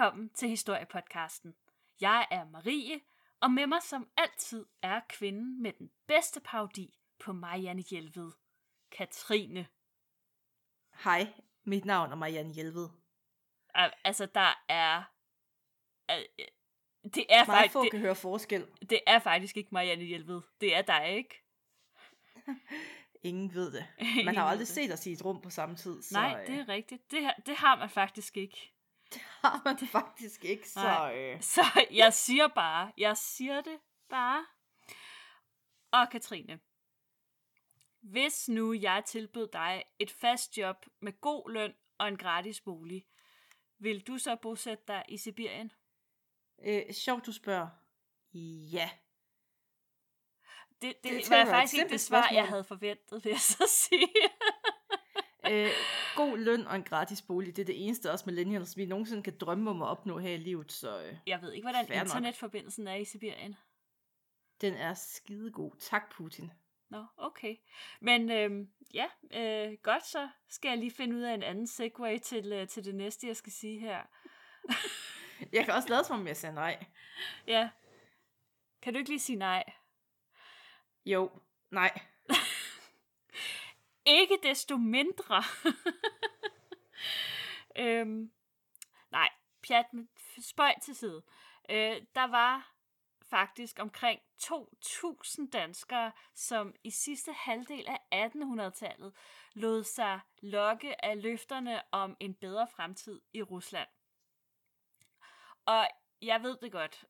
Velkommen til Historiepodcasten. Jeg er Marie, og med mig som altid er kvinden med den bedste parodi på Marianne Hjelved, Katrine. Hej, mit navn er Marianne Hjelved. Al- Altså, der er... Det er, faktisk, få det, kan høre forskel. det er faktisk ikke Marianne Hjelved. Det er dig, ikke? Ingen ved det. Man har aldrig set os i et rum på samme tid. Så, Nej, det er rigtigt. Det, det har man faktisk ikke. Det har man faktisk ikke. Så, Nej. øh, Så jeg siger bare, jeg siger det bare. Og Katrine, hvis nu jeg tilbød dig et fast job med god løn og en gratis bolig, vil du så bosætte dig i Sibirien? øh, sjovt, du spørger. Ja. Det, det, Det var faktisk ikke det svar, jeg spørgsmål. havde forventet, vil jeg så sige. Øh, god løn og en gratis bolig, det er det eneste, også millennials, vi nogensinde kan drømme om at opnå her i livet. Så øh, Jeg ved ikke, hvordan nok. internetforbindelsen er i Sibirien. den er skidegod. Tak, Putin. Nå, okay. Men øhm, ja, øh, godt så skal jeg lige finde ud af en anden segue til, øh, til det næste, jeg skal sige her. Jeg kan også lade som om, jeg siger nej. Ja. Kan du ikke lige sige nej? Jo, nej. Ikke desto mindre. øhm, nej, pjat med spøj til side. Øh, der var faktisk omkring 2.000 danskere, som i sidste halvdel af 1800-tallet lod sig lokke af løfterne om en bedre fremtid i Rusland. Og jeg ved det godt.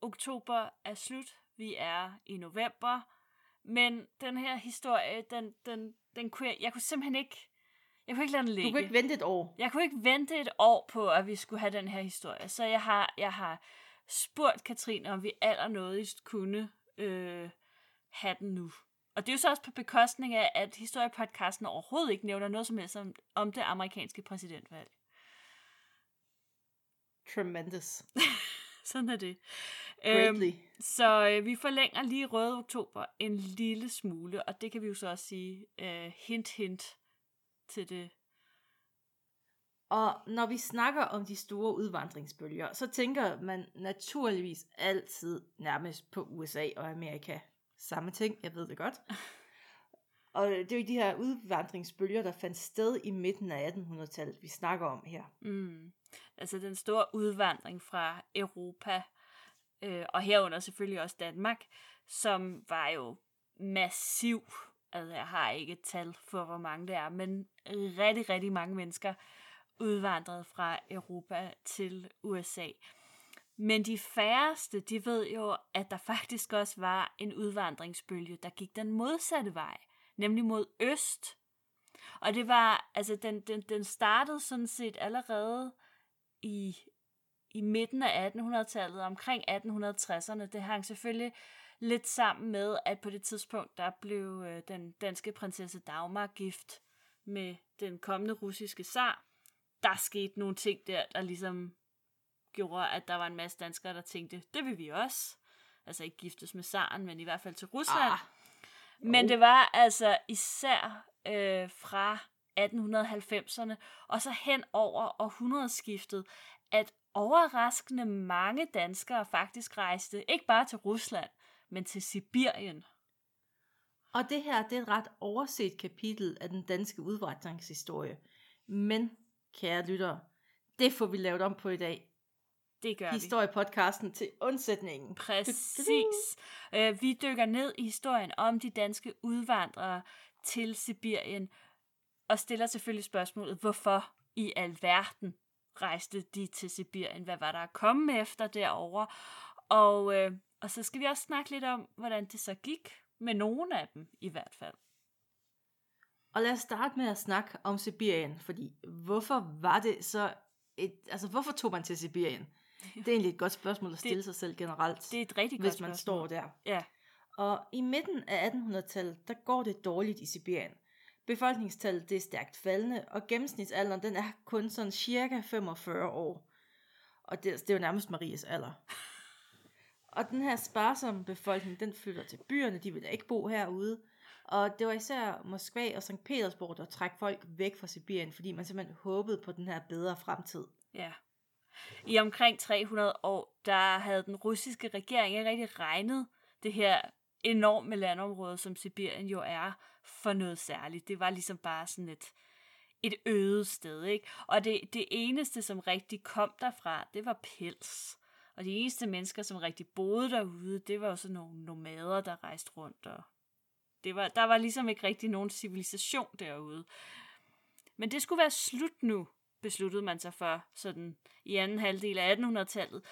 Oktober er slut. Vi er i november. Men den her historie, den, den, den kunne jeg, jeg kunne simpelthen ikke, jeg kunne ikke lade den ligge. Du kan ikke vente et år. Jeg kunne ikke vente et år på, at vi skulle have den her historie. Så jeg har, jeg har spurgt Katrine, om vi allernådigst kunne øh, have den nu. Og det er jo så også på bekostning af, at historiepodcasten overhovedet ikke nævner noget som helst om, om det amerikanske præsidentvalg. Tremendous. Sådan er det. Greatly. Øhm, så øh, vi forlænger lige Røde Oktober en lille smule, og det kan vi jo så også sige øh, hint hint til det. Og når vi snakker om de store udvandringsbølger, så tænker man naturligvis altid nærmest på USA og Amerika. Samme ting, jeg ved det godt. Og det er jo de her udvandringsbølger, der fandt sted i midten af 1800-tallet, vi snakker om her. Mm. Altså den store udvandring fra Europa, øh, og herunder selvfølgelig også Danmark, som var jo massiv. Altså jeg har ikke et tal for, hvor mange det er, men rigtig, rigtig mange mennesker udvandrede fra Europa til USA. Men de færreste, de ved jo, at der faktisk også var en udvandringsbølge, der gik den modsatte vej, nemlig mod øst. Og det var, altså den, den, den startede sådan set allerede i, i midten af 1800-tallet, omkring 1860'erne. Det hang selvfølgelig lidt sammen med, at på det tidspunkt, der blev øh, den danske prinsesse Dagmar gift med den kommende russiske zar. Der skete nogle ting der, der ligesom gjorde, at der var en masse danskere, der tænkte, det vil vi også. Altså ikke giftes med zaren, men i hvert fald til Rusland. Ah, Men Jo. det var altså især øh, fra 1890'erne og så hen over århundredeskiftet, overraskende mange danskere faktisk rejste ikke bare til Rusland, men til Sibirien. Og det her, det er et ret overset kapitel af den danske udvandringshistorie. Men, kære lyttere, det får vi lavet om på i dag. Det gør vi. Historiepodcasten til undsætningen. Præcis. Øh, vi dykker ned i historien om de danske udvandrere til Sibirien, og stiller selvfølgelig spørgsmålet, hvorfor i alverden rejste de til Sibirien? Hvad var der at komme efter derovre? Og, øh, og så skal vi også snakke lidt om, hvordan det så gik med nogle af dem i hvert fald. Og lad os starte med at snakke om Sibirien, fordi hvorfor var det så et, altså hvorfor tog man til Sibirien? Det er egentlig et godt spørgsmål at stille Det- sig selv generelt, Det er et rigtig hvis godt man spørgsmål. står der. Ja. Og i midten af 1800-tallet, der går det dårligt i Sibirien. Befolkningstallet det er stærkt faldende, og gennemsnitsalderen den er kun sådan cirka 45 år. Og det, altså, det er jo nærmest Maries alder. Og den her sparsomme befolkning, den flytter til byerne, de vil da ikke bo herude. Og det var især Moskva og St. Petersborg, der trak folk væk fra Sibirien, fordi man simpelthen håbede på den her bedre fremtid. Ja. i omkring 300 år, der havde den russiske regering ikke rigtig regnet det her enorme landområde, som Sibirien jo er, for noget særligt. Det var ligesom bare sådan et, et øde sted, ikke? Og det, det eneste, som rigtig kom derfra, det var pels. Og de eneste mennesker, som rigtig boede derude, det var jo sådan nogle nomader, der rejste rundt. Og det var, der var ligesom ikke rigtig nogen civilisation derude. Men det skulle være slut nu, besluttede man sig for sådan i anden halvdel af 1800-tallet,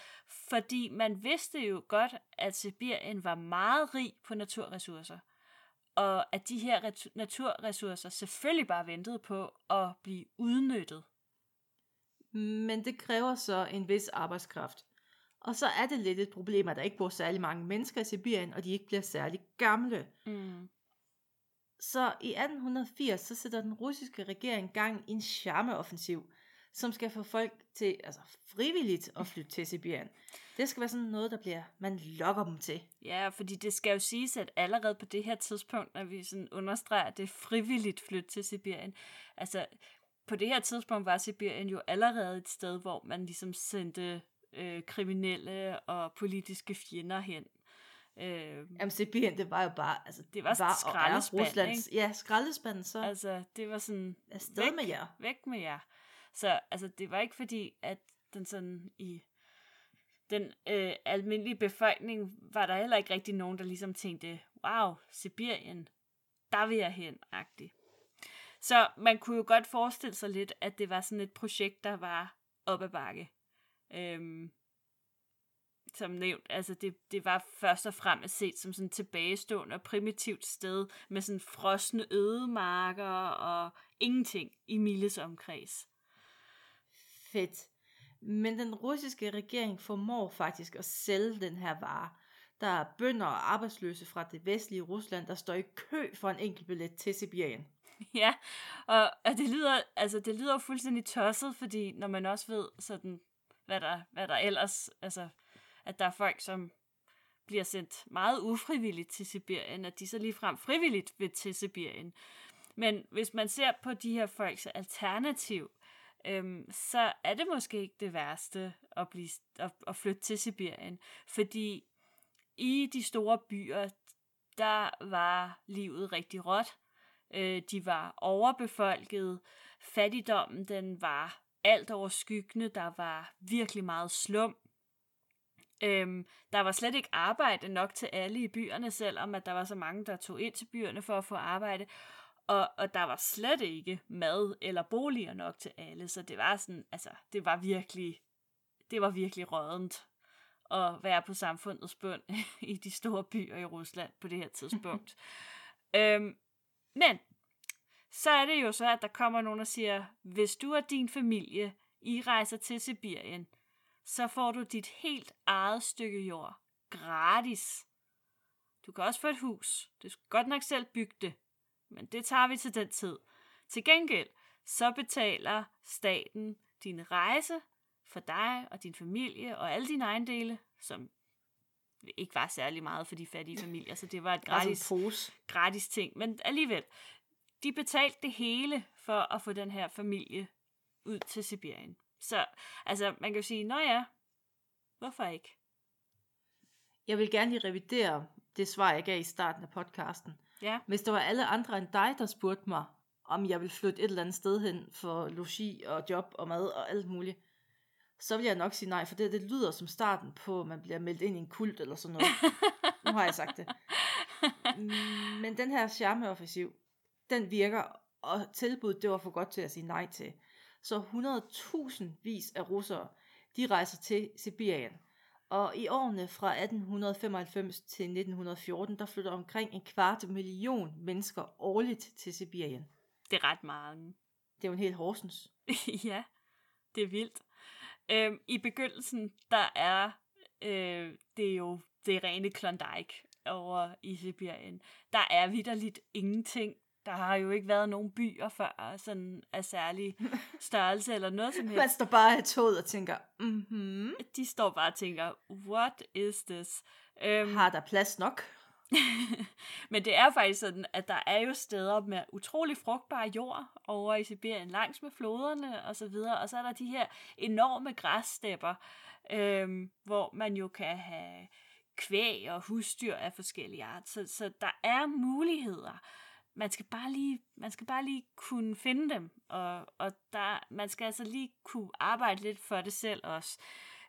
fordi man vidste jo godt, at Sibirien var meget rig på naturressourcer, og at de her naturressourcer selvfølgelig bare ventede på at blive udnyttet. Men det kræver så en vis arbejdskraft. Og så er det lidt et problem, at der ikke bor særlig mange mennesker i Sibirien, og de ikke bliver særlig gamle. Mm. Så i 1880, så sætter den russiske regering gang i en charmeoffensiv, som skal få folk til, altså frivilligt at flytte til Sibirien. Det skal være sådan noget, der bliver, man lokker dem til. Ja, fordi det skal jo siges, at allerede på det her tidspunkt, når vi sådan understreger, at det er frivilligt flytte til Sibirien, altså på det her tidspunkt var Sibirien jo allerede et sted, hvor man ligesom sendte øh, kriminelle og politiske fjender hen. Øh, Jamen Sibirien, det var jo bare, altså, det var, var skraldespand, Ruslands, ikke? Ja, skraldespand, så. Altså, det var sådan, Afsted væk, med jer. Væk med jer. Så altså, det var ikke fordi, at den sådan i den øh, almindelige befolkning, var der heller ikke rigtig nogen, der ligesom tænkte, wow, Sibirien, der vil jeg hen, agtig. Så man kunne jo godt forestille sig lidt, at det var sådan et projekt, der var op ad bakke. Øhm, som nævnt, altså det, det var først og fremmest set som sådan et tilbagestående og primitivt sted med sådan frosne ødemarker og ingenting i Miles omkreds. Fedt. Men den russiske regering formår faktisk at sælge den her vare. Der er bønder og arbejdsløse fra det vestlige Rusland, der står i kø for en enkelt billet til Sibirien. Ja, og, og det lyder altså det lyder fuldstændig tosset, fordi når man også ved sådan hvad der hvad der ellers altså at der er folk som bliver sendt meget ufrivilligt til Sibirien, at de så ligefrem frivilligt vil til Sibirien. Men hvis man ser på de her folks alternativ, øhm, så er det måske ikke det værste at, blive, at, at flytte til Sibirien. Fordi i de store byer, der var livet rigtig råt. Øh, de var overbefolket. Fattigdommen, den var alt over skyggene. Der var virkelig meget slum. Øhm, der var slet ikke arbejde nok til alle i byerne, selvom at der var så mange, der tog ind til byerne for at få arbejde. Og, og der var slet ikke mad eller boliger nok til alle, så det var sådan, altså, det var virkelig, det var virkelig rådent at være på samfundets bund i de store byer i Rusland på det her tidspunkt. øhm, men, så er det jo så, at der kommer nogen og siger, hvis du og din familie, I rejser til Sibirien, så får du dit helt eget stykke jord gratis. Du kan også få et hus. Du skal godt nok selv bygge det, men det tager vi til den tid. Til gengæld, så betaler staten din rejse for dig og din familie og alle dine ejendele, som ikke var særlig meget for de fattige familier, så det var et gratis, gratis ting. Men alligevel, de betalte det hele for at få den her familie ud til Sibirien. Så altså, man kan jo sige, nå ja, hvorfor ikke? Jeg vil gerne lige revidere det svar, jeg gav i starten af podcasten. Ja. Hvis der var alle andre end dig, der spurgte mig, om jeg ville flytte et eller andet sted hen for logi og job og mad og alt muligt, så vil jeg nok sige nej, for det, det lyder som starten på, at man bliver meldt ind i en kult eller sådan noget. nu har jeg sagt det. Men den her charmeoffensiv, den virker, og tilbuddet, det var for godt til at sige nej til. Så 100.000 vis af russere, de rejser til Sibirien. Og i årene fra 1895 til 1914, der flytter omkring en kvart million mennesker årligt til Sibirien. Det er ret mange. Det er jo en hel Horsens. ja, det er vildt. Øhm, I begyndelsen, der er øh, det er jo det rene Klondike over i Sibirien. Der er vidderligt ingenting der har jo ikke været nogen byer før, sådan af særlig størrelse eller noget som helst. Man står bare i toget og tænker, mhm. De står bare og tænker, what is this? Um, har der plads nok? Men det er faktisk sådan, at der er jo steder med utrolig frugtbar jord over i Sibirien, langs med floderne og så videre, og så er der de her enorme græsstepper, øhm, hvor man jo kan have kvæg og husdyr af forskellige art. Så, så der er muligheder. Man skal bare lige, man skal bare lige kunne finde dem, og, og der, man skal altså lige kunne arbejde lidt for det selv også.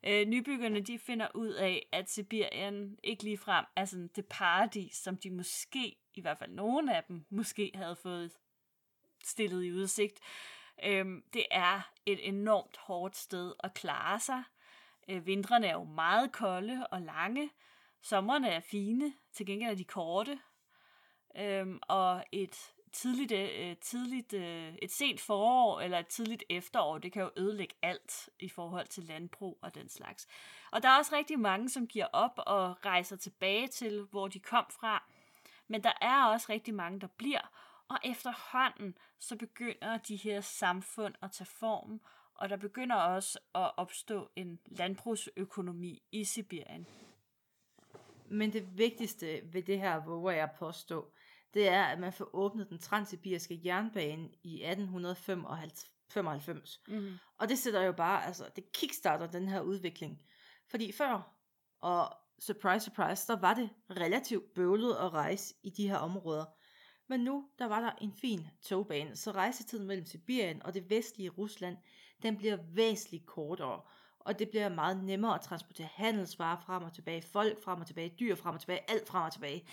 Øh, nybyggerne de finder ud af, at Sibirien ikke lige frem er sådan det paradis, som de måske, i hvert fald nogen af dem, måske havde fået stillet i udsigt. Øh, det er et enormt hårdt sted at klare sig. Øh, vintrene er jo meget kolde og lange. Sommerne er fine, til gengæld er de korte. Øhm, og et tidligt, øh, tidligt øh, et sent forår eller et tidligt efterår, det kan jo ødelægge alt i forhold til landbrug og den slags. Og der er også rigtig mange, som giver op og rejser tilbage til, hvor de kom fra. Men der er også rigtig mange, der bliver, og efterhånden så begynder de her samfund at tage form, og der begynder også at opstå en landbrugsøkonomi i Sibirien. Men det vigtigste ved det her, våger jeg påstå, det er, at man får åbnet den transsibiriske jernbane i 1895. Mm. Og det sætter jo bare, altså det kickstarter den her udvikling. Fordi før, og surprise, surprise, der var det relativt bøvlet at rejse i de her områder. Men nu, der var der en fin togbane, så rejsetiden mellem Sibirien og det vestlige Rusland, den bliver væsentligt kortere og det bliver meget nemmere at transportere handelsvarer frem og tilbage, folk frem og tilbage, dyr frem og tilbage, alt frem og tilbage.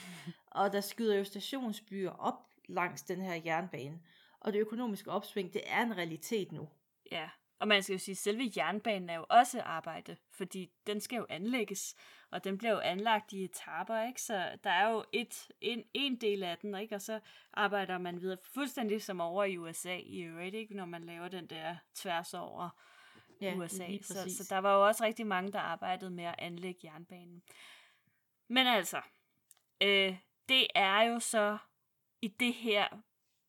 Og der skyder jo stationsbyer op langs den her jernbane, og det økonomiske opsving, det er en realitet nu. Ja, og man skal jo sige, at selve jernbanen er jo også arbejde, fordi den skal jo anlægges, og den bliver jo anlagt i etaper, ikke? Så der er jo et, en, en del af den, ikke? Og så arbejder man videre fuldstændig som over i USA i øvrigt, ikke? Når man laver den der tværs over ja, USA. Så, så der var jo også rigtig mange, der arbejdede med at anlægge jernbanen. Men altså, øh, det er jo så i det her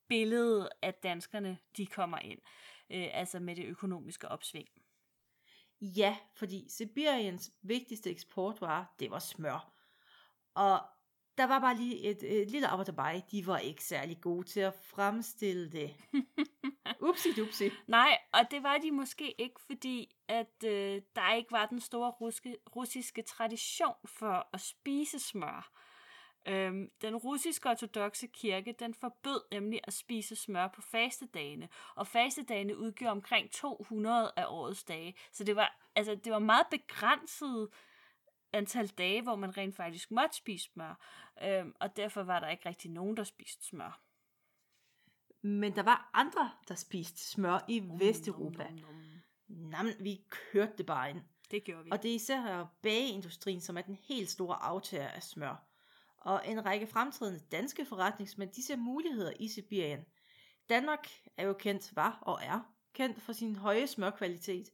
billede, at danskerne de kommer ind. Øh, altså med det økonomiske opsving. Ja, fordi Sibiriens vigtigste eksportvare, det var smør. Og der var bare lige et, et lille arbejde De var ikke særlig gode til at fremstille det. Upsi dupsi. Nej, og det var de måske ikke, fordi at øh, der ikke var den store ruske, russiske tradition for at spise smør. Øhm, den russiske ortodoxe kirke, den forbød nemlig at spise smør på fastedagene, og fastedagene udgjorde omkring 200 af årets dage. Så det var, altså, det var meget begrænset antal dage, hvor man rent faktisk måtte spise smør, øhm, og derfor var der ikke rigtig nogen, der spiste smør. Men der var andre, der spiste smør i um, Vesteuropa. Nom, nom, nom. vi kørte det bare ind. Det gjorde vi. Og det er især bageindustrien, som er den helt store aftager af smør. Og en række fremtrædende danske forretningsmænd, de ser muligheder i Sibirien. Danmark er jo kendt, var og er kendt for sin høje smørkvalitet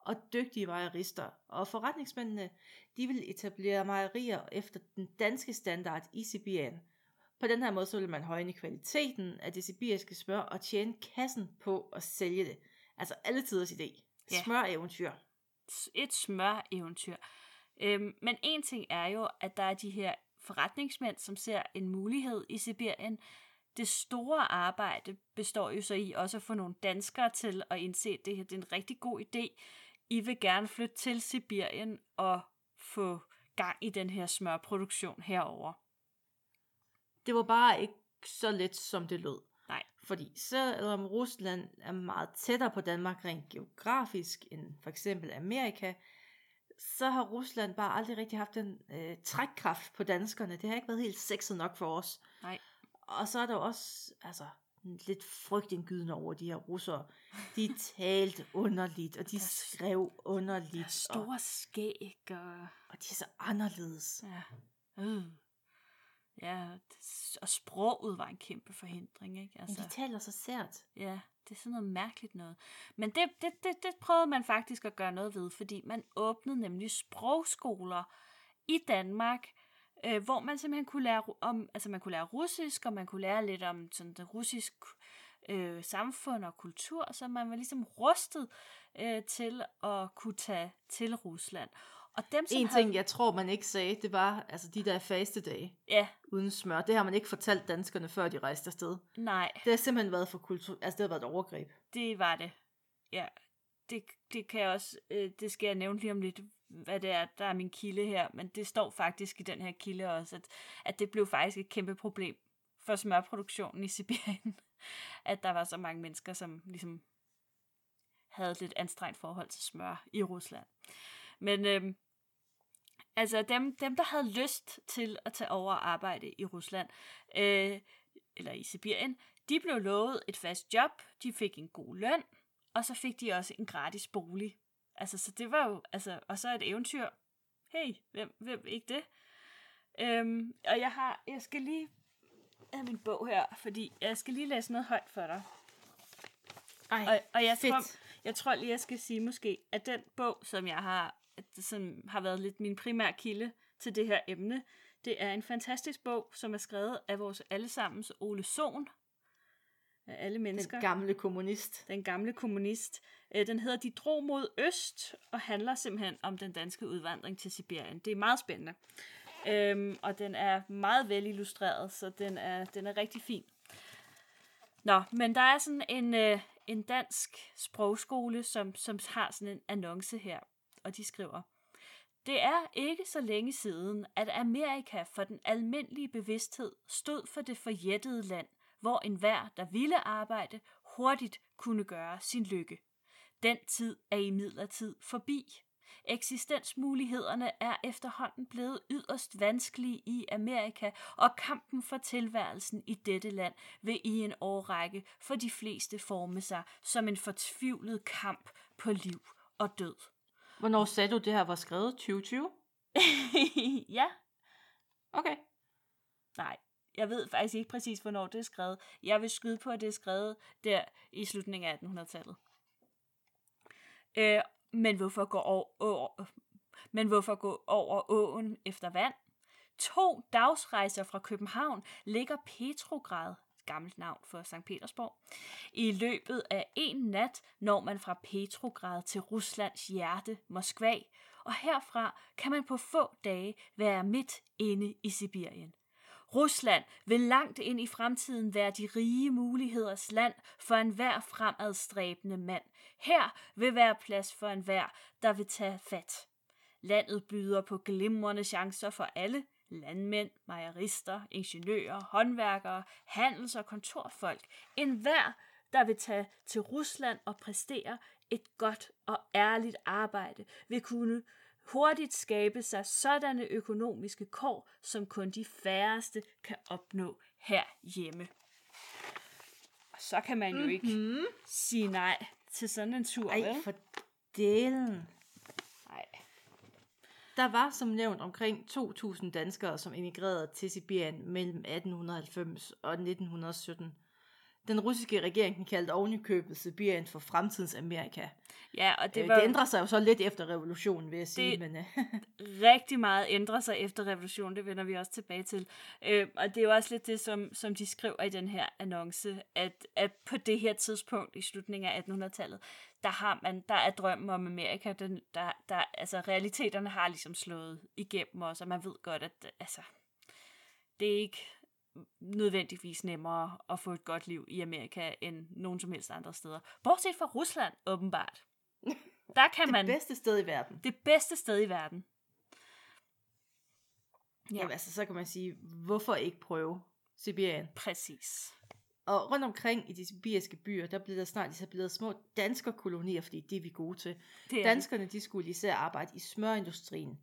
og dygtige mejerister. Og forretningsmændene, de vil etablere mejerier efter den danske standard i Sibirien – på den her måde så vil man højne kvaliteten af det sibiriske smør og tjene kassen på at sælge det. Altså alle tiders idé. Ja. Smør-eventyr. Et smør-eventyr. Øhm, men en ting er jo, at der er de her forretningsmænd, som ser en mulighed i Sibirien. Det store arbejde består jo så i også at få nogle danskere til at indse, at det her det er en rigtig god idé. I vil gerne flytte til Sibirien og få gang i den her smørproduktion herover. Det var bare ikke så let, som det lød. Nej. Fordi selvom Rusland er meget tættere på Danmark rent geografisk end for eksempel Amerika, så har Rusland bare aldrig rigtig haft den øh, trækkraft på danskerne. Det har ikke været helt sexet nok for os. Nej. Og så er der også altså, lidt frygtindgydende over de her russere. De talte underligt, og de skrev underligt. Store skæg. Og... og de er så anderledes. Ja. Uh. Ja, og sproget var en kæmpe forhindring, ikke? Altså, Men de taler så sært. Ja, det er sådan noget mærkeligt noget. Men det, det, det, det prøvede man faktisk at gøre noget ved, fordi man åbnede nemlig sprogskoler i Danmark, øh, hvor man simpelthen kunne lære om, altså man kunne lære russisk, og man kunne lære lidt om sådan det russisk øh, samfund og kultur, så man var ligesom rustet øh, til at kunne tage til Rusland. Og dem, som En havde, ting, jeg tror, man ikke sagde, det var altså de der faste dage Ja, uden smør. Det har man ikke fortalt danskerne, før de rejste afsted. nej, Det har simpelthen været for kultur... Altså, det har været et overgreb. det var det. Ja, det, det kan jeg også, øh, det skal jeg nævne lige om lidt, hvad det er, der er min kilde her, men det står faktisk i den her kilde også, at, at det blev faktisk et kæmpe problem for smørproduktionen i Sibirien, at der var så mange mennesker, som ligesom havde et lidt anstrengt forhold til smør i Rusland. Men øhm, altså dem, dem, der havde lyst til at tage over og arbejde i Rusland, øh, eller i Sibirien, de blev lovet et fast job, de fik en god løn, og så fik de også en gratis bolig. Altså, så det var jo, altså, og så et eventyr. Hey, hvem, hvem ikke det? Øhm, og jeg har, jeg skal lige have min bog her, fordi jeg skal lige læse noget højt for dig. Ej, Og, og jeg, fedt. tror, jeg tror lige, jeg skal sige måske, at den bog, som jeg har, at sådan, har været lidt min primære kilde til det her emne, det er en fantastisk bog, som er skrevet af vores allesammens Ole Sohn, af alle mennesker. Den gamle kommunist. den gamle kommunist. Øh, Den hedder De drog mod øst, og handler simpelthen om den danske udvandring til Sibirien. Det er meget spændende. Øhm, og den er meget vel illustreret, så den er, den er rigtig fin. Nå, men der er sådan en, øh, en dansk sprogskole, som, som har sådan en annonce her, og de skriver, det er ikke så længe siden, at Amerika for den almindelige bevidsthed stod for det forjættede land, hvor enhver, der ville arbejde, hurtigt kunne gøre sin lykke. Den tid er imidlertid forbi. Eksistensmulighederne er efterhånden blevet yderst vanskelige i Amerika, og kampen for tilværelsen i dette land vil i en årrække for de fleste forme sig som en fortvivlet kamp på liv og død. Hvornår sagde du, det her var skrevet? 2020? ja, Okay. nej. Jeg ved faktisk ikke præcis, hvornår det er skrevet. Jeg vil skyde på, at det er skrevet der i slutningen af 1800-tallet. Øh, men hvorfor gå over, over, men hvorfor gå over åen efter vand? To dagsrejser fra København ligger Petrograd, gammelt navn for St. Petersborg. I løbet af en nat når man fra Petrograd til Ruslands hjerte, Moskva, og herfra kan man på få dage være midt inde i Sibirien. Rusland vil langt ind i fremtiden være de rige muligheders land for enhver fremadstræbende mand. Her vil være plads for enhver, der vil tage fat. Landet byder på glimrende chancer for alle, landmænd, mejerister, ingeniører, håndværkere, handels- og kontorfolk. En hver, der vil tage til Rusland og præstere et godt og ærligt arbejde, vil kunne hurtigt skabe sig sådanne økonomiske kår, som kun de færreste kan opnå herhjemme. Og så kan man jo mm-hmm. ikke sige nej til sådan en tur, Ej, vel? for delen. Der var som nævnt omkring 2.000 danskere, som emigrerede til Sibirien mellem 1890 og 1917. Den russiske regering den kaldte ovenikøbet Sibirien for fremtidens Amerika. Ja, og Det, øh, var det ændrer sig jo så lidt efter revolutionen, vil jeg sige. Det- Men, øh, rigtig meget ændrer sig efter revolutionen, det vender vi også tilbage til. Øh, og det er jo også lidt det, som, som de skriver i den her annonce, at, at på det her tidspunkt i slutningen af 1800-tallet, der har man, der er drømmen om Amerika, den, der, der, altså realiteterne har ligesom slået igennem os, og man ved godt, at altså, det er ikke nødvendigvis nemmere at få et godt liv i Amerika, end nogen som helst andre steder. Bortset fra Rusland, åbenbart. Der kan det man... bedste sted i verden. Det bedste sted i verden. Ja. Ja. Jamen, altså, så kan man sige, hvorfor ikke prøve Sibirien? Præcis. Og rundt omkring i de sibiriske byer, der blev der snart etableret små danskerkolonier, fordi det er vi gode til. Det er Danskerne de skulle især arbejde i smørindustrien.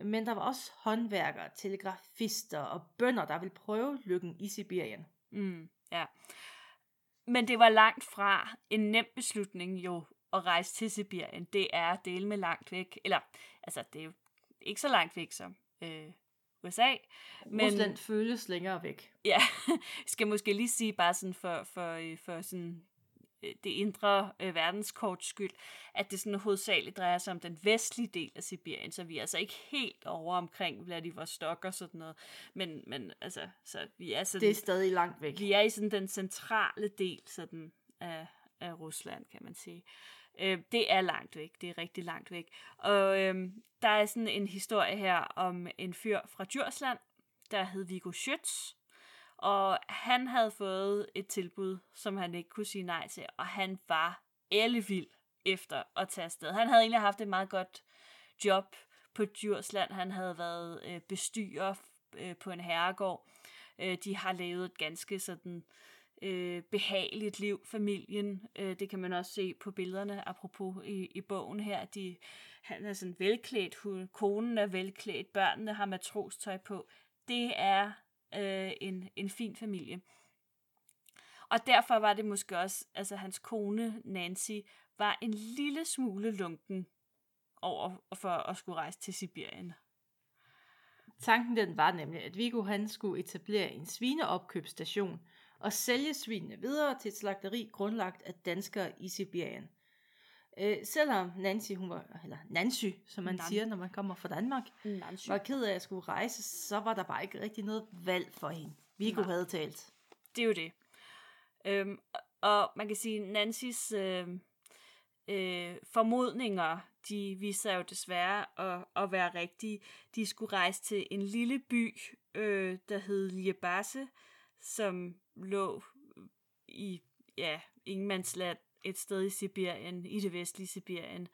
Men der var også håndværkere, telegrafister og bønder, der ville prøve lykken i Sibirien. Mm, ja. Men det var langt fra en nem beslutning jo at rejse til Sibirien. Det er del med langt væk. Eller, altså, det er jo ikke så langt væk som øh, USA. Men... Rusland føles længere væk. Ja, skal måske lige sige bare sådan for, for, øh, for sådan det indre øh, verdenskorts skyld, at det sådan hovedsageligt drejer sig om den vestlige del af Sibirien, så vi er altså ikke helt over omkring Vladivostok og sådan noget, men, men altså, så vi er sådan, Det er stadig langt væk. vi er i sådan den centrale del sådan af, af Rusland, kan man sige. Øh, det er langt væk, det er rigtig langt væk. Og øh, der er sådan en historie her om en fyr fra Djursland, der hed Viggo Schütz, og han havde fået et tilbud, som han ikke kunne sige nej til, og han var ellevild efter at tage afsted. Han havde egentlig haft et meget godt job på Djursland. Han havde været øh, bestyrer øh, på en herregård. Øh, de har levet et ganske sådan øh, behageligt liv, familien. Øh, det kan man også se på billederne, apropos i, i bogen her. De, han er sådan velklædt, hun, konen er velklædt, børnene har matrostøj på. Det er øh, en, en fin familie. Og derfor var det måske også, altså hans kone Nancy var en lille smule lunken over for at skulle rejse til Sibirien. Tanken den var nemlig, at Viggo han skulle etablere en svineopkøbsstation og sælge svinene videre til et slagteri grundlagt af danskere i Sibirien. Øh, selvom Nancy, hun var, eller Nancy, som man Nan. siger, når man kommer fra Danmark, Nancy. var ked af at skulle rejse, så var der bare ikke rigtig noget valg for hende. Viggo Nej. havde talt. Det er jo det. Øhm, og man kan sige, Nancys øh, øh, formodninger, de viser jo desværre at, at være rigtige. De skulle rejse til en lille by, øh, der hed Liebase, som lå i ja, Ingemandsland, et sted i Sibirien, i det vestlige Sibirien.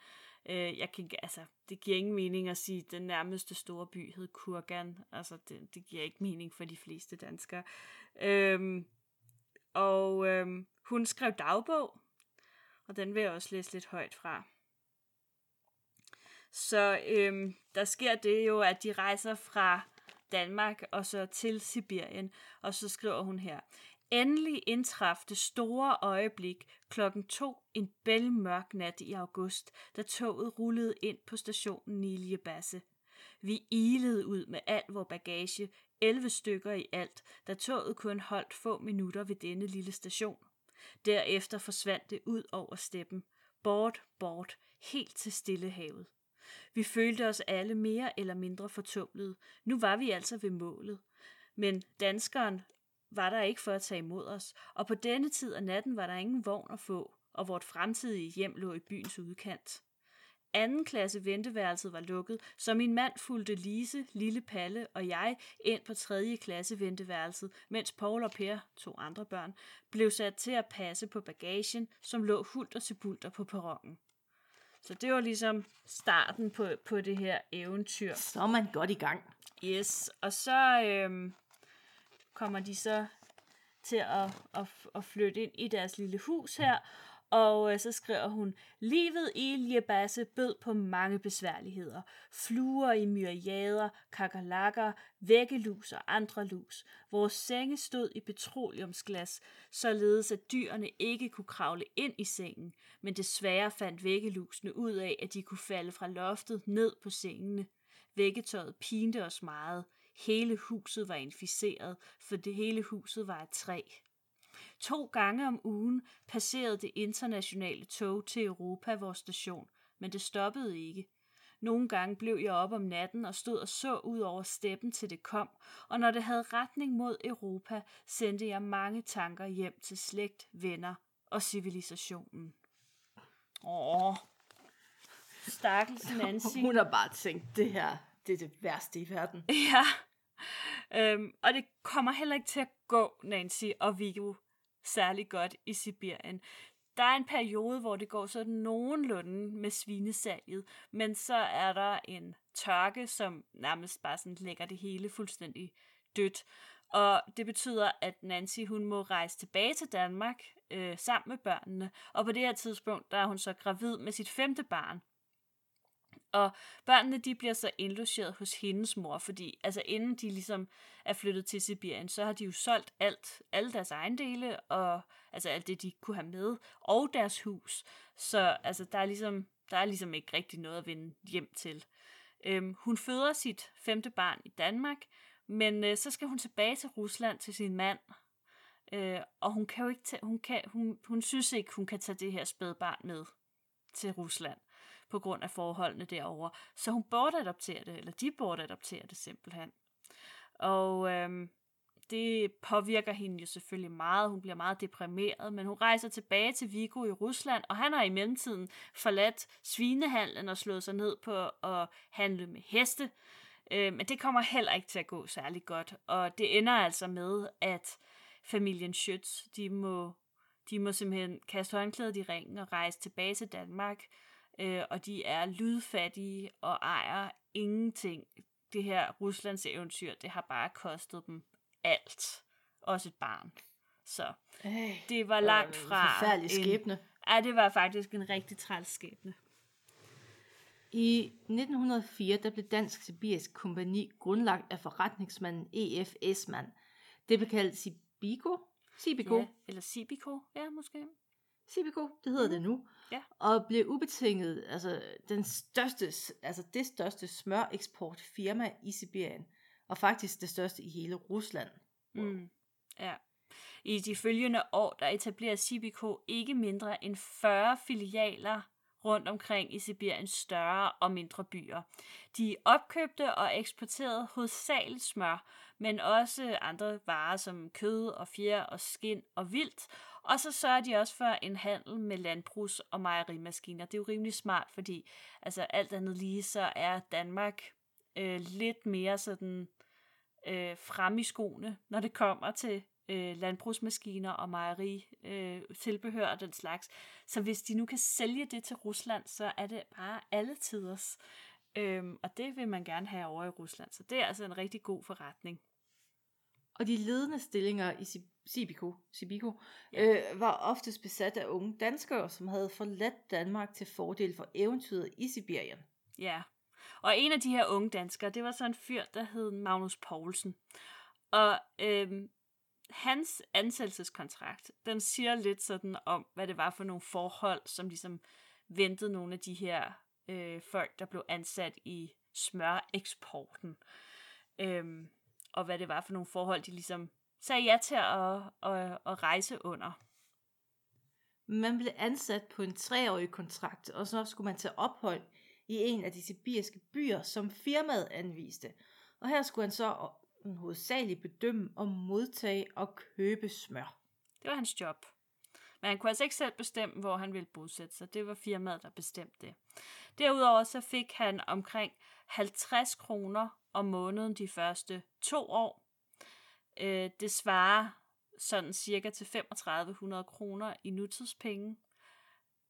Øh, jeg kan, altså, det giver ingen mening at sige, at den nærmeste store by hed Kurgan. Altså, det, det giver ikke mening for de fleste danskere. Øh, og øh, hun skrev dagbog, og den vil jeg også læse lidt højt fra. Så øh, der sker det jo, at de rejser fra Danmark og så til Sibirien, og så skriver hun her. Endelig indtraf det store øjeblik klokken to en bælmørk nat i august, da toget rullede ind på stationen Niljebasse. Vi ilede ud med al vor bagage, 11 stykker i alt, da toget kun holdt få minutter ved denne lille station. Derefter forsvandt det ud over steppen, bort, bort, helt til Stillehavet. Vi følte os alle mere eller mindre fortumlede. Nu var vi altså ved målet. Men danskeren var der ikke for at tage imod os, og på denne tid af natten var der ingen vogn at få, og vort fremtidige hjem lå i byens udkant. Anden klasse venteværelset var lukket, så min mand fulgte Lise, Lille Palle og jeg ind på tredje klasse venteværelset, mens Paul og Per, to andre børn, blev sat til at passe på bagagen, som lå hulter til bulter på perronen. Så det var ligesom starten på, på det her eventyr. Så er man godt i gang. Yes, og så øhm, kommer de så til at, at, at flytte ind i deres lille hus her, og øh, så skriver hun, livet i Liabasse bød på mange besværligheder. Fluer i myriader, kakalakker, væggelus og andre lus. Vores senge stod i petroleumsglas, således at dyrene ikke kunne kravle ind i sengen, men desværre fandt væggelusene ud af, at de kunne falde fra loftet ned på sengene. Vækketøjet pinte os meget. Hele huset var inficeret, for det hele huset var et træ. To gange om ugen passerede det internationale tog til Europa vores station, men det stoppede ikke. Nogle gange blev jeg op om natten og stod og så ud over steppen til det kom, og når det havde retning mod Europa, sendte jeg mange tanker hjem til slægt, venner og civilisationen. Åh, stakkels Nancy. Hun har bare tænkt, det her, det er det værste i verden. Ja, øhm, og det kommer heller ikke til at gå, Nancy og Viggo særlig godt i Sibirien. Der er en periode, hvor det går sådan nogenlunde med svinesalget, men så er der en tørke, som nærmest bare sådan lægger det hele fuldstændig dødt. Og det betyder, at Nancy hun må rejse tilbage til Danmark øh, sammen med børnene. Og på det her tidspunkt, der er hun så gravid med sit femte barn. Og børnene, de bliver så indlogeret hos hendes mor, fordi altså inden de ligesom er flyttet til Sibirien, så har de jo solgt alt, alle deres ejendele, og altså alt det, de kunne have med, og deres hus. Så altså, der er ligesom, der er ligesom ikke rigtig noget at vende hjem til. Øhm, hun føder sit femte barn i Danmark, men øh, så skal hun tilbage til Rusland til sin mand, øh, og hun kan jo ikke tage, hun, kan, hun, hun synes ikke, hun kan tage det her spædbarn med til Rusland på grund af forholdene derovre. Så hun bortadopterer det, eller de bortadopterer det simpelthen. Og øhm, det påvirker hende jo selvfølgelig meget. Hun bliver meget deprimeret, men hun rejser tilbage til Vigo i Rusland, og han har i mellemtiden forladt svinehandlen og slået sig ned på at handle med heste. Øh, men det kommer heller ikke til at gå særlig godt, og det ender altså med, at familien Schütz, de må, de må simpelthen kaste håndklædet i ringen og rejse tilbage til Danmark, øh, og de er lydfattige og ejer ingenting. Det her Ruslands eventyr, det har bare kostet dem alt. Også et barn. Så det var langt en fra... Forfærdelig skæbne. Ja, det var faktisk en rigtig træls skæbne. I 1904 der blev Dansk Sibirisk Kompani grundlagt af forretningsmanden E.F. Esman. Det blev kaldt Sibiko. Sibiko. Ja, eller Sibiko, ja, måske. Sibiko, det hedder det nu. Ja. Og blev ubetinget altså, den største, altså det største smøreksportfirma i Sibirien. Og faktisk det største i hele Rusland. Mm. Ja. I de følgende år, der etablerer Sibiko ikke mindre end 40 filialer rundt omkring i Sibiriens større og mindre byer. De opkøbte og eksporterede hovedsageligt smør, men også andre varer som kød og fjer og skin og vildt. Og så sørger de også for en handel med landbrugs- og mejerimaskiner. Det er jo rimelig smart, fordi altså alt andet lige, så er Danmark øh, lidt mere sådan øh, frem i skoene, når det kommer til øh, landbrugsmaskiner og mejeri, øh, tilbehør og den slags. Så hvis de nu kan sælge det til Rusland, så er det bare alle tiders. Øhm, og det vil man gerne have over i Rusland. Så det er altså en rigtig god forretning. Og de ledende stillinger i Sibiko, Sibiko Ja. øh, var oftest besat af unge danskere, som havde forladt Danmark til fordel for eventyret i Sibirien. Ja. Og en af de her unge danskere, det var så en fyr, der hed Magnus Poulsen. Og øhm, hans ansættelseskontrakt, den siger lidt sådan om, hvad det var for nogle forhold, som ligesom ventede nogle af de her øh, folk, der blev ansat i smøreksporten. Øhm, og hvad det var for nogle forhold, de ligesom sagde ja til at, at, at rejse under. Man blev ansat på en treårig kontrakt, og så skulle man tage ophold i en af de sibiriske byer, som firmaet anviste. Og her skulle han så hovedsageligt bedømme og modtage og købe smør. Det var hans job. Men han kunne altså ikke selv bestemme, hvor han ville bosætte sig. Det var firmaet, der bestemte det. Derudover så fik han omkring 50 kroner om måneden de første to år. Øh, det svarer sådan cirka til 3500 kroner i nutidspenge.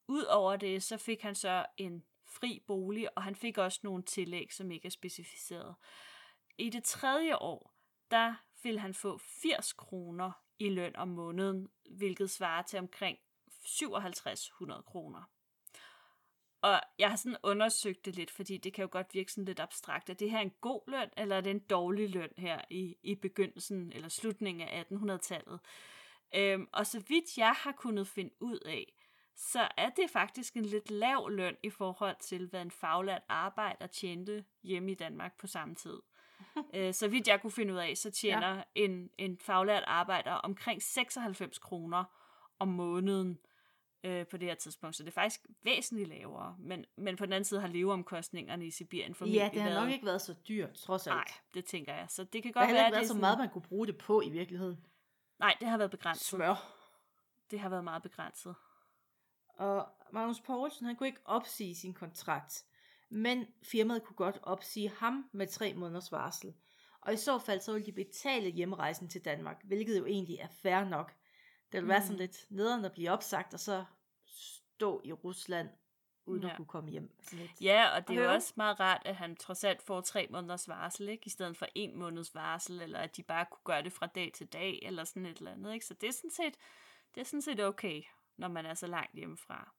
Udover det, så fik han så en fri bolig, og han fik også nogle tillæg, som ikke er specificeret. I det tredje år, der vil han få 80 kroner i løn om måneden, hvilket svarer til omkring 5700 kroner. Og jeg har sådan undersøgt det lidt, fordi det kan jo godt virke sådan lidt abstrakt. Er det her en god løn, eller er det en dårlig løn her i, i begyndelsen eller slutningen af 1800-tallet? Øhm, og så vidt jeg har kunnet finde ud af, så er det faktisk en lidt lav løn i forhold til, hvad en faglært arbejder tjente hjemme i Danmark på samme tid. Øh, så vidt jeg kunne finde ud af, så tjener ja. en, en faglært arbejder omkring 96 kroner om måneden øh, på det her tidspunkt. Så det er faktisk væsentligt lavere. Men, men på den anden side har leveomkostningerne i Sibirien formentlig Ja, det har været... nok ikke været så dyrt, trods alt. Nej, det tænker jeg. Så det kan det godt heller være, at det er så sådan... meget, man kunne bruge det på i virkeligheden. Nej, det har været begrænset. Smør. Det har været meget begrænset. Og Magnus Poulsen, han kunne ikke opsige sin kontrakt. Men firmaet kunne godt opsige ham med tre måneders varsel. Og i så fald, så ville de betale hjemrejsen til Danmark, hvilket jo egentlig er fair nok. Det ville mm. være sådan lidt nederen at blive opsagt, og så stå i Rusland, uden ja. At kunne komme hjem. Ja, og det er jo også meget rart, at han trods alt får tre måneders varsel, ikke? I stedet for en måneds varsel, eller at de bare kunne gøre det fra dag til dag, eller sådan et eller andet, ikke? Så det er sådan set, det er sådan set okay, når man er så langt hjemmefra.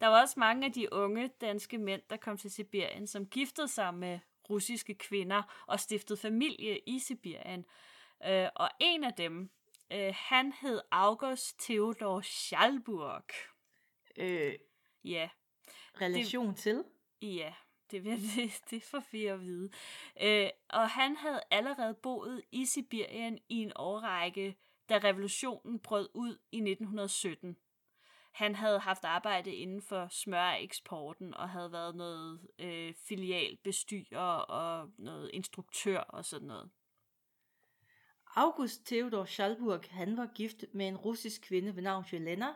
Der var også mange af de unge danske mænd, der kom til Sibirien, som giftede sig med russiske kvinder og stiftede familie i Sibirien. Øh, og en af dem, øh, han hed August Theodor Schalburg. Øh, Ja, relation det... til. Ja, det, det, det får vi at vide. Øh, og han havde allerede boet i Sibirien i en årrække, da revolutionen brød ud i 1917. Han havde haft arbejde inden for smøreksporten og havde været noget øh, filialbestyrer og noget instruktør og sådan noget. August Theodor Schalburg, han var gift med en russisk kvinde ved navn Jelena,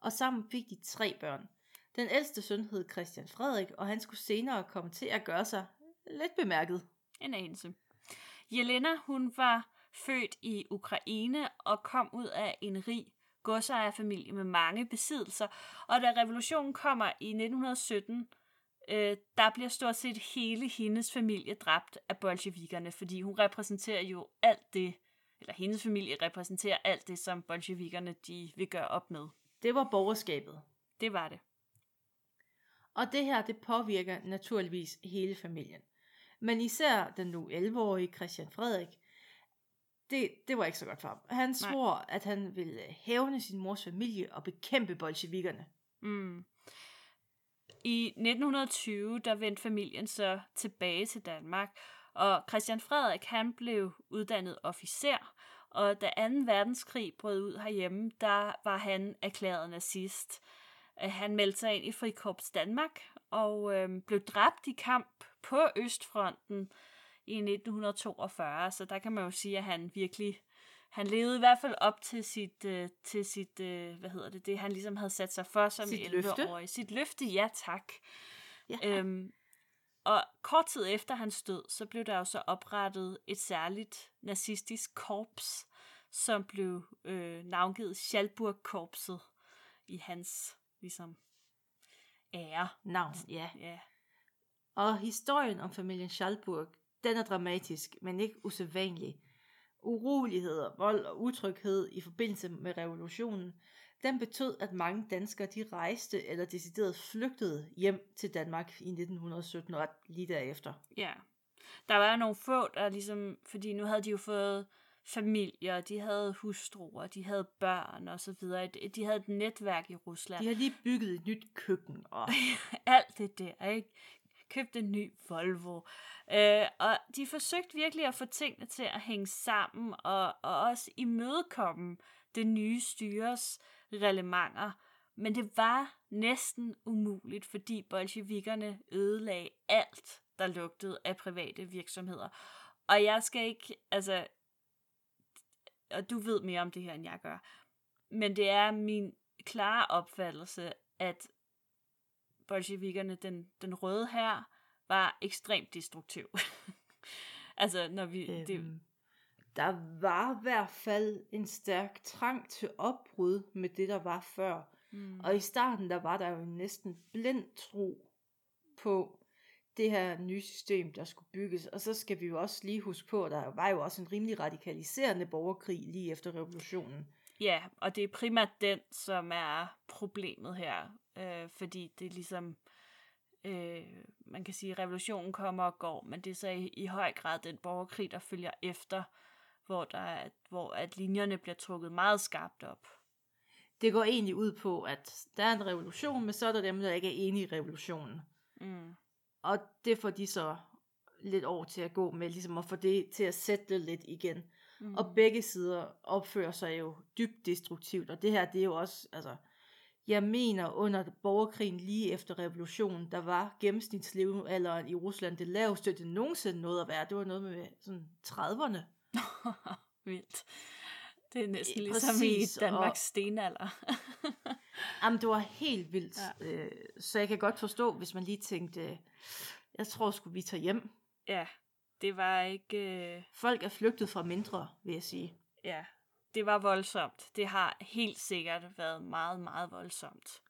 og sammen fik de tre børn. Den ældste søn hed Christian Frederik, og han skulle senere komme til at gøre sig lidt bemærket. En anelse. Jelena, hun var født i Ukraine og kom ud af en rig godsejerfamilie med mange besiddelser. Og da revolutionen kommer i 1917, øh, der bliver stort set hele hendes familie dræbt af bolsjevikerne, fordi hun repræsenterer jo alt det, eller hendes familie repræsenterer alt det, som bolsjevikerne de vil gøre op med. Det var borgerskabet. Det var det. Og det her, det påvirker naturligvis hele familien. Men især den nu 11-årige Christian Frederik, det, det var ikke så godt for ham. Han svor, at han ville hævne sin mors familie og bekæmpe bolsjevikerne. Mm. I 1920, der vendte familien så tilbage til Danmark, og Christian Frederik, han blev uddannet officer, og da 2. verdenskrig brød ud herhjemme, der var han erklæret nazist. Øh, han meldte sig ind i Frikorps Danmark og øh, blev dræbt i kamp på Østfronten i 1942, så der kan man jo sige, at han virkelig han levede i hvert fald op til sit, øh, til sit øh, hvad hedder det, det han ligesom havde sat sig for som sit 11-årig. Løfte. Sit løfte, ja tak. Ja. Øhm, og kort tid efter hans død, så blev der jo så oprettet et særligt nazistisk korps, som blev øh, navngivet Schalburg-korpset i hans ligesom ære. Navn, ja. ja. Og historien om familien Schalburg, den er dramatisk, men ikke usædvanlig. Uroligheder, vold og utryghed i forbindelse med revolutionen, den betød, at mange danskere de rejste eller decideret flygtede hjem til Danmark i 1917 og lige derefter. Ja, der var nogle få, der ligesom, fordi nu havde de jo fået familier, de havde hustruer, de havde børn og så videre. De havde et netværk i Rusland. De har lige bygget et nyt køkken. Og... Alt det der, ikke? Købt en ny Volvo. Øh, og de forsøgte virkelig at få tingene til at hænge sammen, og, og også imødekomme det nye styres relevanter. Men det var næsten umuligt, fordi bolsjevikerne ødelagde alt, der lugtede af private virksomheder. Og jeg skal ikke, altså, og du ved mere om det her, end jeg gør, men det er min klare opfattelse, at bolsjevikerne, den, den røde her, var ekstremt destruktiv. altså, når vi... Øhm, det... Der var i hvert fald en stærk trang til opbrud med det, der var før. Mm. Og i starten, der var der jo næsten blind tro på det her nye system, der skulle bygges. Og så skal vi jo også lige huske på, at der var jo også en rimelig radikaliserende borgerkrig lige efter revolutionen. Ja, og det er primært den, som er problemet her. Øh, fordi det er ligesom øh, man kan sige, revolutionen kommer og går, men det er så i, i høj grad den borgerkrig, der følger efter, hvor, der er, hvor at linjerne bliver trukket meget skarpt op. Det går egentlig ud på, at der er en revolution, men så er der dem, der ikke er enige i revolutionen. Mm. Og det får de så lidt år til at gå med, ligesom at få det til at sætte lidt igen. Mm. Og begge sider opfører sig jo dybt destruktivt, og det her, det er jo også, altså, jeg mener, under borgerkrigen lige efter revolutionen, der var gennemsnitslevealderen i Rusland det laveste, det nogensinde nåede at være. Det var noget med sådan 30'erne. Vildt. Det er næsten ligesom Præcis, i Danmarks og, stenalder. jamen, det var helt vildt. Ja. Øh, så jeg kan godt forstå, hvis man lige tænkte, jeg tror skulle vi tage hjem. Ja, det var ikke... Øh... Folk er flygtet fra mindre, vil jeg sige. Ja, det var voldsomt. Det har helt sikkert været meget, meget voldsomt.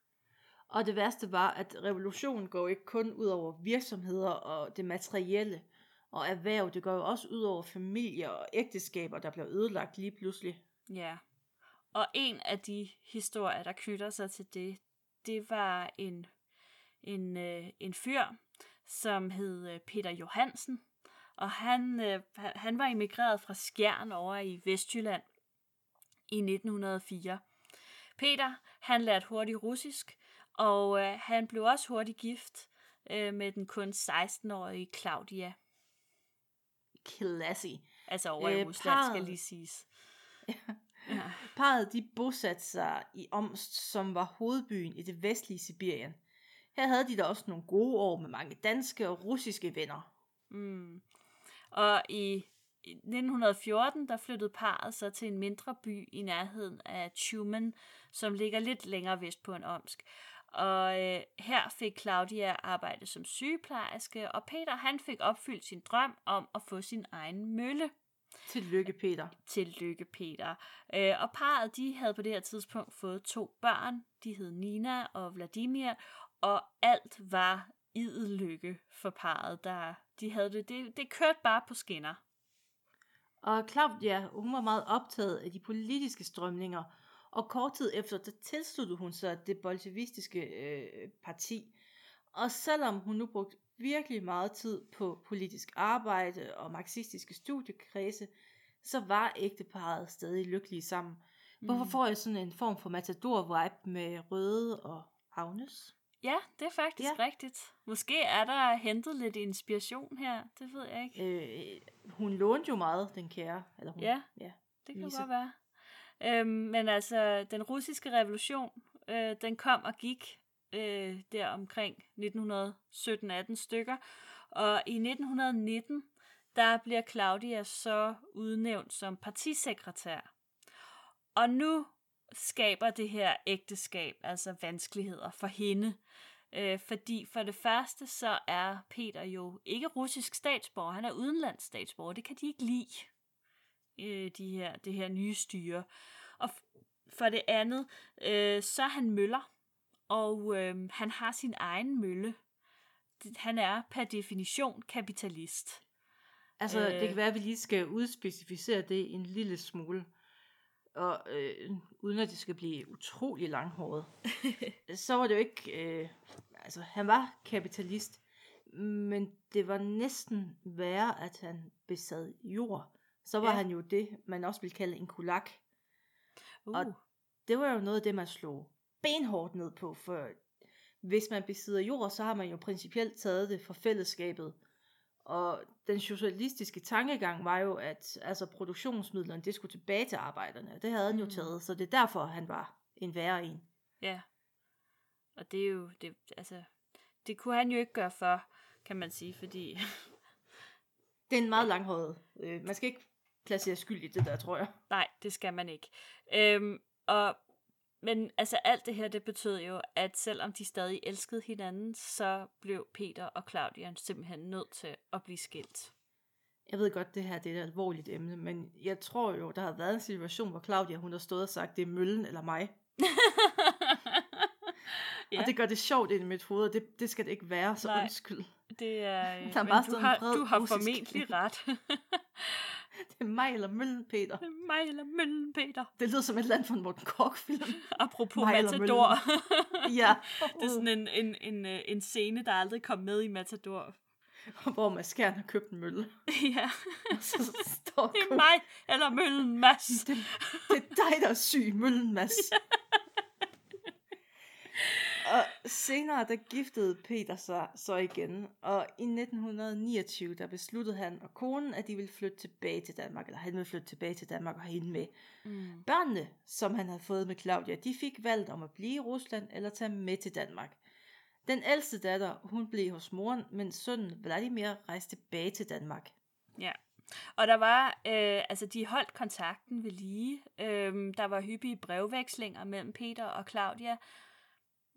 Og det værste var, at revolutionen går ikke kun ud over virksomheder og det materielle og erhverv. Det går jo også ud over familier og ægteskaber, der bliver ødelagt lige pludselig. Ja. Og en af de historier, der knytter sig til det, det var en, en, øh, en fyr, som hed øh, Peter Johansen. Og han, øh, han var emigreret fra Skjern over i Vestjylland i 1904. Peter, han lærte hurtigt russisk, og øh, han blev også hurtigt gift øh, med den kun 16-årige Claudia. Classy. Altså over i øh, Rusland, parret, skal lige siges. Ja. Ja. Parret de bosatte sig i Omst, som var hovedbyen i det vestlige Sibirien. Her havde de da også nogle gode år med mange danske og russiske venner. Mm. Og i i 1914, der flyttede parret så til en mindre by i nærheden af Tumen, som ligger lidt længere vest på en Omsk. Og øh, her fik Claudia arbejde som sygeplejerske, og Peter han fik opfyldt sin drøm om at få sin egen mølle. Tillykke, Peter. Tillykke, Peter. Øh, og parret de havde på det her tidspunkt fået to børn. De hed Nina og Vladimir, og alt var idel lykke for parret. Der, de havde det, det, det kørte bare på skinner. Og Claudia, hun var meget optaget af de politiske strømninger, og kort tid efter, der tilsluttede hun sig det bolsjevistiske øh, parti. Og selvom hun nu brugte virkelig meget tid på politisk arbejde og marxistiske studiekredse, så var ægteparret stadig lykkelige sammen. Hvorfor Mm. får jeg sådan en form for matador-vibe med Røde og Agnes? Ja, det er faktisk ja. rigtigt. Måske er der hentet lidt inspiration her. Det ved jeg ikke. Øh, hun lånte jo meget, den kære. Eller hun, Ja. ja. Det kan Lise. godt være. Øhm, men altså, den russiske revolution, øh, den kom og gik øh, der omkring 1917-18 stykker. Og i 1919, der bliver Claudia så udnævnt som partisekretær. Og nu skaber det her ægteskab altså vanskeligheder for hende. Øh, fordi for det første, så er Peter jo ikke russisk statsborger, han er udenlands statsborger. Det kan de ikke lide øh, de her, det her nye styre. Og for det andet, øh, så er han møller, og øh, han har sin egen mølle. Han er per definition kapitalist. Altså, Øh. det kan være, at vi lige skal udspecificere det en lille smule. Og øh, uden at det skal blive utrolig langhåret. så var det jo ikke... Øh, altså, han var kapitalist. Men det var næsten værre, at han besad jord. Så var Ja. han jo det, man også vil kalde en kulak. Uh, Og- Det var jo noget af det, man slog benhårdt ned på, for hvis man besidder jord, så har man jo principielt taget det for fællesskabet. Og den socialistiske tankegang var jo, at altså, produktionsmidlerne, det skulle tilbage til arbejderne. og Det havde han jo Mm. taget, så det er derfor, han var en værre en. ja. Og det er jo, det, altså, det kunne han jo ikke gøre for, kan man sige, fordi Det er en meget langhåret. Øh, man skal ikke placere skyld i det der, tror jeg. Nej, det skal man ikke. Øhm, og, men altså alt det her, det betød jo, at selvom de stadig elskede hinanden, så blev Peter og Claudia simpelthen nødt til at blive skilt. Jeg ved godt, det her det er et alvorligt emne, men jeg tror jo, der har været en situation, hvor Claudia hun har stået og sagt, det er møllen eller mig. ja, Og det gør det sjovt ind i mit hoved, og det, det skal det ikke være, så Nej. undskyld. det er... Der er bare du har, du har formentlig ret. Det er mig eller møllen, Peter. Det er mig eller møllen, Peter. Det lyder som et eller andet fra en Morten Kork-film. Apropos Mig Matador. ja. det er sådan en, en, en, øh, en scene, der aldrig kom med i Matador. Hvor Mads Skjern har købt en mølle. ja, Og så står det er mig eller møllen, Mads. Det, det er dig, der er syg, møllen, Mads. Og senere, der giftede Peter sig så igen. Og i 1929, der besluttede han og konen, at de ville flytte tilbage til Danmark. Eller han ville flytte tilbage til Danmark og have hende med. Mm. Børnene, som han havde fået med Claudia, de fik valgt om at blive i Rusland eller tage med til Danmark. Den ældste datter, hun blev hos moren, men sønnen Vladimir rejste tilbage til Danmark. Ja. Og der var, øh, altså de holdt kontakten ved lige. Øh, der var hyppige brevvekslinger mellem Peter og Claudia.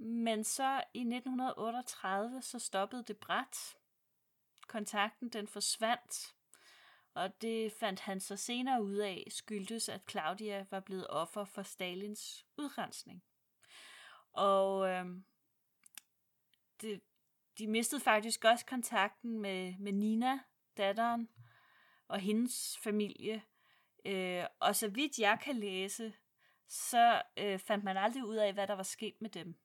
Men så i 1938, så stoppede det bræt. Kontakten, den forsvandt. Og det fandt han så senere ud af, skyldtes, at Claudia var blevet offer for Stalins udrensning. Og øh, det, de mistede faktisk også kontakten med, med Nina, datteren, og hendes familie. Øh, og så vidt jeg kan læse, så øh, fandt man aldrig ud af, hvad der var sket med dem.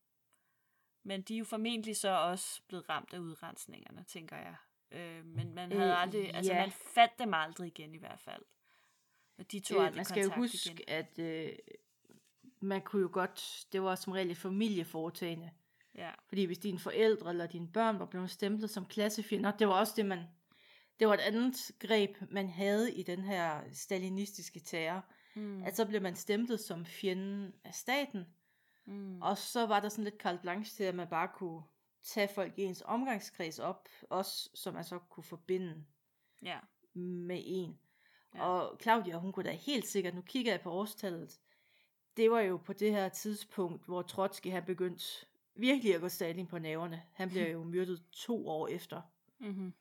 Men de er jo formentlig så også blevet ramt af udrensningerne, tænker jeg. Øh, men man havde Øh, aldrig, altså ja. man fandt dem aldrig igen i hvert fald. Og de tog Øh, aldrig man skal jo huske, igen. at øh, man kunne jo godt, det var som regel et familieforetagende. Ja. Fordi hvis dine forældre eller dine børn var blevet stemplet som klassefjender, det var også det, man... Det var et andet greb, man havde i den her stalinistiske terror. Mm. At så blev man stemplet som fjenden af staten, mm. og så var der sådan lidt carte blanche til, at man bare kunne tage folk i ens omgangskreds op, også som man så kunne forbinde ja. med en. Ja. Og Claudia, hun kunne da helt sikkert, nu kigger jeg på årstallet, det var jo på det her tidspunkt, hvor Trotsky han begyndte virkelig at gå Stalin på næverne. Han blev jo myrdet to år efter. Mm-hmm.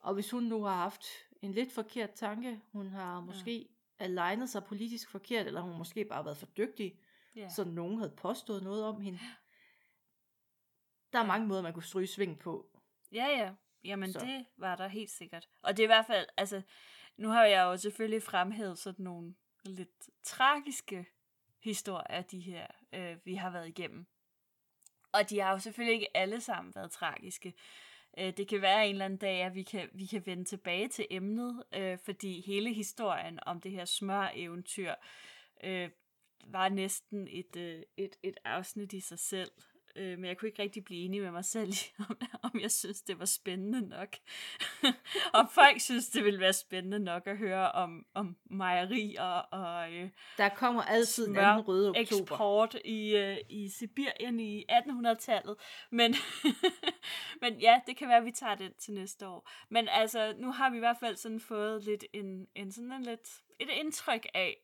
Og hvis hun nu har haft en lidt forkert tanke, hun har måske ja. alignet sig politisk forkert, eller hun måske bare været for dygtig, ja. så nogen havde påstået noget om hende. Der er mange måder, man kunne stryge sving på. Ja, ja. Jamen, så. det var der helt sikkert. Og det er i hvert fald, altså, nu har jeg jo selvfølgelig fremhævet sådan nogle lidt tragiske historier, de her, øh, vi har været igennem. Og de har jo selvfølgelig ikke alle sammen været tragiske. Øh, det kan være en eller anden dag, at vi kan, vi kan vende tilbage til emnet, øh, fordi hele historien om det her smør-eventyr øh, var næsten et, øh, et, et afsnit i sig selv øh, men jeg kunne ikke rigtig blive enig med mig selv om, om jeg synes, det var spændende nok. om folk synes, det ville være spændende nok at høre om, om mejerier og øh, Der kommer altid en anden røde oktober. eksport i, øh, i Sibirien i 1800-tallet. Men, men ja, det kan være, at vi tager det til næste år. Men altså, nu har vi i hvert fald sådan fået lidt en, en sådan en lidt, et indtryk af,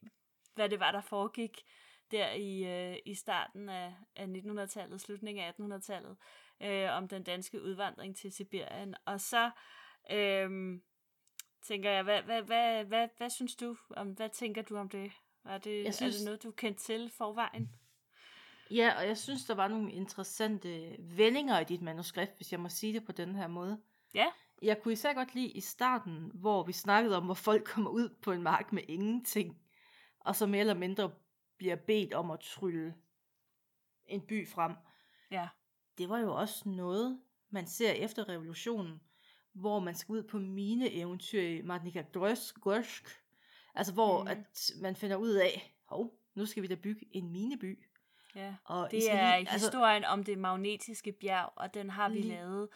hvad det var, der foregik der i, øh, i starten af, af 1900-tallet, slutningen af 1800-tallet, øh, om den danske udvandring til Sibirien. Og så øh, tænker jeg, hvad, hvad, hvad, hvad, hvad synes du om, hvad tænker du om det? Er det, jeg synes, er det noget, du kendte til forvejen? Ja, og jeg synes, der var nogle interessante vendinger i dit manuskript, hvis jeg må sige det på den her måde. Ja. Jeg kunne især godt lide i starten, hvor vi snakkede om, hvor folk kommer ud på en mark med ingenting, og så mere eller mindre bliver bedt om at trylle en by frem. Ja. Det var jo også noget, man ser efter revolutionen, hvor man skal ud på mine eventyr i Martnika Gorsk, altså hvor mm. at man finder ud af, hov, nu skal vi da bygge en mineby. Ja, og det er lige, altså, historien om det magnetiske bjerg, og den har vi lige, lavet.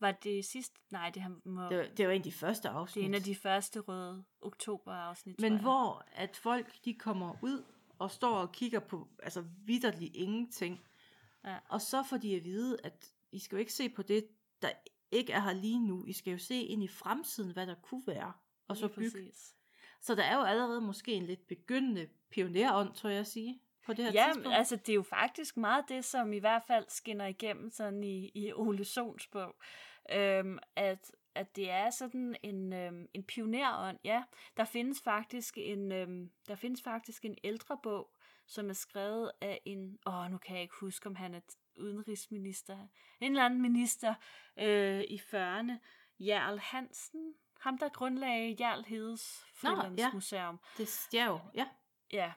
Var det sidst? Nej, det, har, må, det, var, det var en af de første afsnit. Det er en af de første røde oktober-afsnit, Men hvor at folk, de kommer ud og står og kigger på altså vidderligt ingenting. Ja. Og så får de at vide, at I skal jo ikke se på det, der ikke er her lige nu. I skal jo se ind i fremtiden, hvad der kunne være. Og så bygge. Præcis. Så der er jo allerede måske en lidt begyndende pionerånd, tror jeg at sige, på det her ja, tidspunkt. altså det er jo faktisk meget det, som i hvert fald skinner igennem sådan i, i Ole Sons bog. Øhm, at at det er sådan en, øhm, en pionerånd. Ja, der findes faktisk en øhm, der findes faktisk en ældre bog, som er skrevet af en, åh, nu kan jeg ikke huske, om han er udenrigsminister, en eller anden minister øh, i 40'erne, Jarl Hansen, ham der grundlagde Jarl Hedes Frilandsmuseum. Ja. Det er jo, ja. Ja.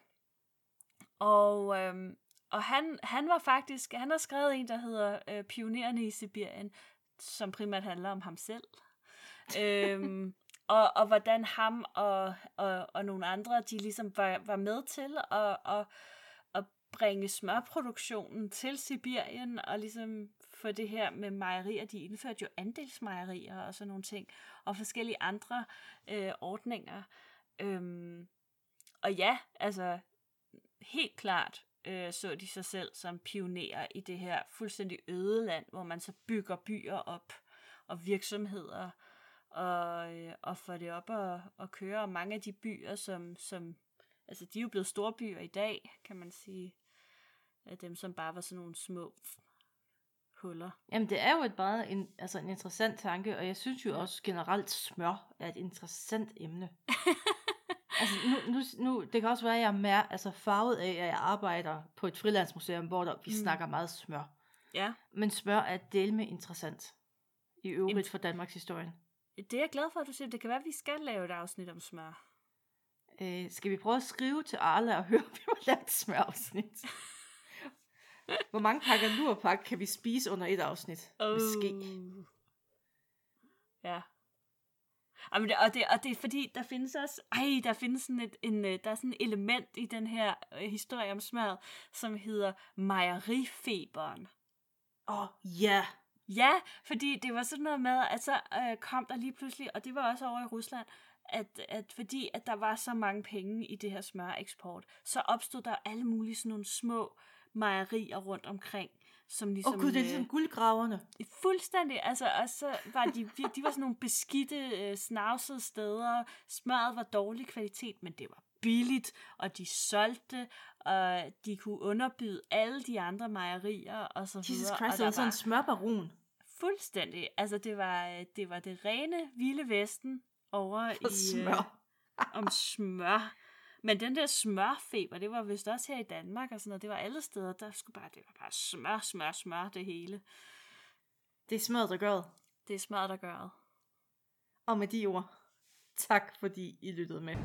Og, øhm, og han, han var faktisk, han har skrevet en, der hedder øh, Pionerende i Sibirien, som primært handler om ham selv. øhm, og, og hvordan ham og, og, og nogle andre, de ligesom var, var med til at, at, at bringe smørproduktionen til Sibirien, og ligesom få det her med mejerier, de indførte jo andelsmejerier og sådan nogle ting, og forskellige andre øh, ordninger. Øhm, og ja, altså helt klart øh, så de sig selv som pionerer i det her fuldstændig øde land, hvor man så bygger byer op og virksomheder og, øh, og får det op og, og køre. Og mange af de byer, som, som altså de er jo blevet store byer i dag, kan man sige, af dem, som bare var sådan nogle små huller. Jamen det er jo et meget en, altså en interessant tanke, og jeg synes jo også generelt smør er et interessant emne. altså nu, nu, nu, det kan også være, at jeg er mere altså farvet af, at jeg arbejder på et frilandsmuseum, hvor der, vi mm. snakker meget smør. Ja. Men smør er del med interessant i øvrigt for Danmarks historie. Det er jeg glad for, at du siger. Det kan være, at vi skal lave et afsnit om smør. Øh, skal vi prøve at skrive til Arla og høre, om vi må lave et smørafsnit? Hvor mange pakker lurpak kan vi spise under et afsnit? Uh. Måske. Ja. Og det, og, det, og det er fordi, der findes også, ej, der findes sådan et, en, øh, der er sådan et element i den her øh, historie om smør, som hedder mejerifeberen. Åh, oh, ja. Yeah. Ja, fordi det var sådan noget med, at så øh, kom der lige pludselig, og det var også over i Rusland, at, at fordi at der var så mange penge i det her smøreksport, så opstod der alle mulige sådan nogle små mejerier rundt omkring, som ligesom... Åh oh, gud, det er øh, ligesom guldgraverne. Fuldstændig, altså, og så var de, de var sådan nogle beskidte, øh, snavsede steder, smøret var dårlig kvalitet, men det var billigt, og de solgte, og de kunne underbyde alle de andre mejerier, og så Jesus videre. Christ, og det var sådan en smørbaron. Fuldstændig, altså det var, øh, det var det rene, vilde vesten over For i... øh, smør. om smør. Men den der smørfeber, det var vist også her i Danmark og sådan noget. Det var alle steder, der skulle bare, det var bare smør, smør, smør, det hele. Det er smøret, der gør det. Det er smør, der gør det. Og med de ord, tak fordi I lyttede med.